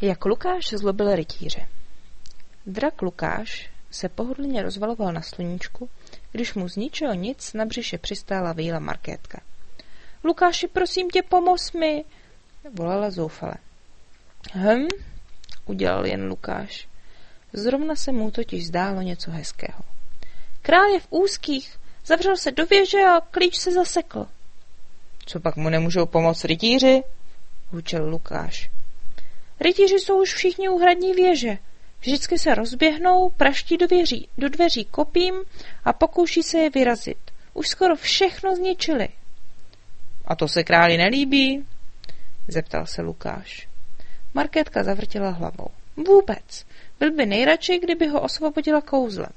Jak Lukáš zlobil rytíře. Drak Lukáš se pohodlně rozvaloval na sluníčku, když mu z ničeho nic na břiše přistála výla Markétka. Lukáši, prosím tě, pomoz mi, volala zoufale. Hm, udělal jen Lukáš. Zrovna se mu totiž zdálo něco hezkého. Král je v úzkých, zavřel se do věže a klíč se zasekl. Co pak mu nemůžou pomoct rytíři? hučel Lukáš. Rytíři jsou už všichni u hradní věže. Vždycky se rozběhnou, praští do, věří, do dveří kopím a pokouší se je vyrazit. Už skoro všechno zničili. A to se králi nelíbí? Zeptal se Lukáš. Markétka zavrtila hlavou. Vůbec. Byl by nejradši, kdyby ho osvobodila kouzlem.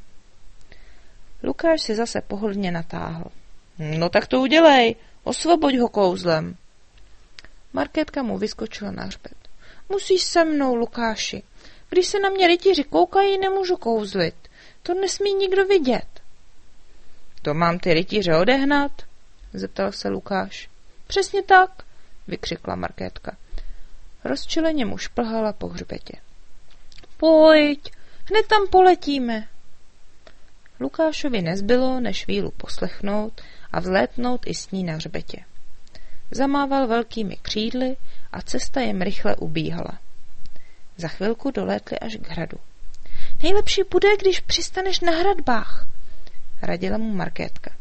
Lukáš si zase pohodlně natáhl. No tak to udělej, osvoboď ho kouzlem. Markétka mu vyskočila na hřbet. Musíš se mnou, Lukáši. Když se na mě rytíři koukají, nemůžu kouzlit. To nesmí nikdo vidět. To mám ty rytíře odehnat? zeptal se Lukáš. Přesně tak, vykřikla Markétka. Rozčileně mu šplhala po hřbetě. Pojď, hned tam poletíme. Lukášovi nezbylo, než vílu poslechnout a vzlétnout i s ní na hřbetě. Zamával velkými křídly a cesta jim rychle ubíhala. Za chvilku dolétli až k hradu. Nejlepší bude, když přistaneš na hradbách, radila mu Markétka.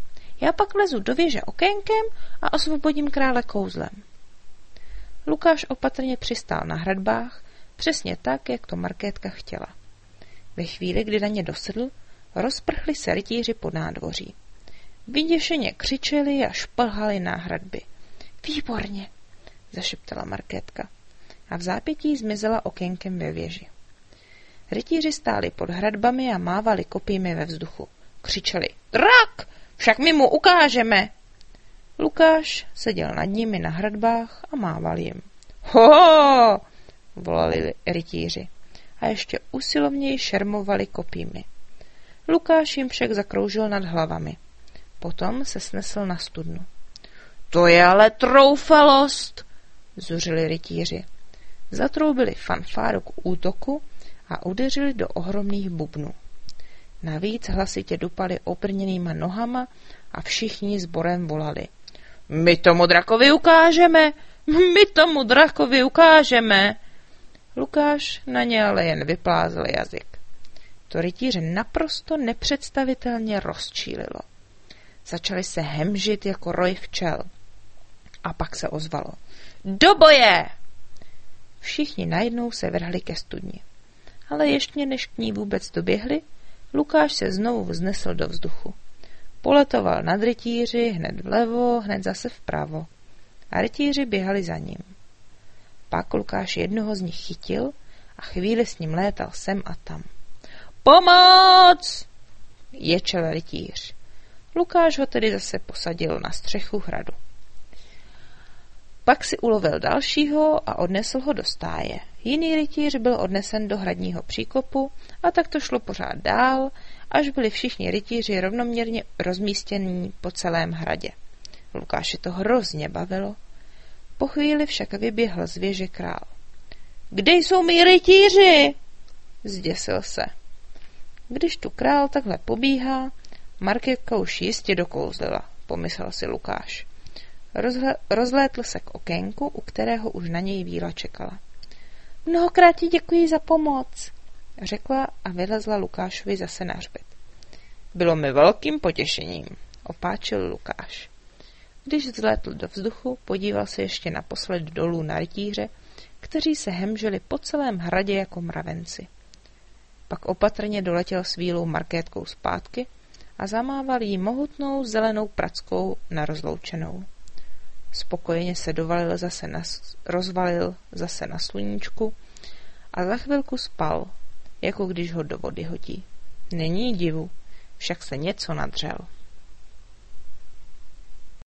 Já pak vlezu do věže okénkem a osvobodím krále kouzlem. Lukáš opatrně přistál na hradbách, přesně tak, jak to Markétka chtěla. Ve chvíli, kdy na ně dosedl, rozprchli se rytíři po nádvoří. Vyděšeně křičeli a šplhali na hradby. Výborně, zašeptala Markétka a v zápětí zmizela okénkem ve věži. Rytíři stáli pod hradbami a mávali kopími ve vzduchu. Křičeli, drak, však my mu ukážeme. Lukáš seděl nad nimi na hradbách a mával jim. Ho, volali rytíři a ještě usilovněji šermovali kopími. Lukáš jim však zakroužil nad hlavami. Potom se snesl na studnu. To je ale troufalost, zuřili rytíři. Zatroubili fanfáru k útoku a udeřili do ohromných bubnů. Navíc hlasitě dupali oprněnýma nohama a všichni sborem volali. My tomu drakovi ukážeme, my tomu drakovi ukážeme. Lukáš na ně ale jen vyplázel jazyk. To rytíře naprosto nepředstavitelně rozčílilo. Začali se hemžit jako roj včel. A pak se ozvalo. Do boje! Všichni najednou se vrhli ke studni. Ale ještě než k ní vůbec doběhli, Lukáš se znovu vznesl do vzduchu. Poletoval nad rytíři, hned vlevo, hned zase vpravo. A rytíři běhali za ním. Pak Lukáš jednoho z nich chytil a chvíli s ním létal sem a tam. Pomoc! ječel rytíř. Lukáš ho tedy zase posadil na střechu hradu. Pak si ulovil dalšího a odnesl ho do stáje. Jiný rytíř byl odnesen do hradního příkopu a tak to šlo pořád dál, až byli všichni rytíři rovnoměrně rozmístění po celém hradě. Lukáše to hrozně bavilo. Po chvíli však vyběhl z věže král. Kde jsou mý rytíři? Zděsil se. Když tu král takhle pobíhá, Markétka už jistě dokouzlila, pomyslel si Lukáš. Rozhle, rozlétl se k okénku, u kterého už na něj víla čekala. Mnohokrát ti děkuji za pomoc, řekla a vylezla Lukášovi zase na hřbet. Bylo mi velkým potěšením, opáčil Lukáš. Když vzlétl do vzduchu, podíval se ještě naposled dolů na rytíře, kteří se hemželi po celém hradě jako mravenci. Pak opatrně doletěl s vílou markétkou zpátky a zamával jí mohutnou zelenou prackou na rozloučenou. Spokojeně se dovalil zase na, rozvalil zase na sluníčku a za chvilku spal, jako když ho do vody hodí. Není divu, však se něco nadřel.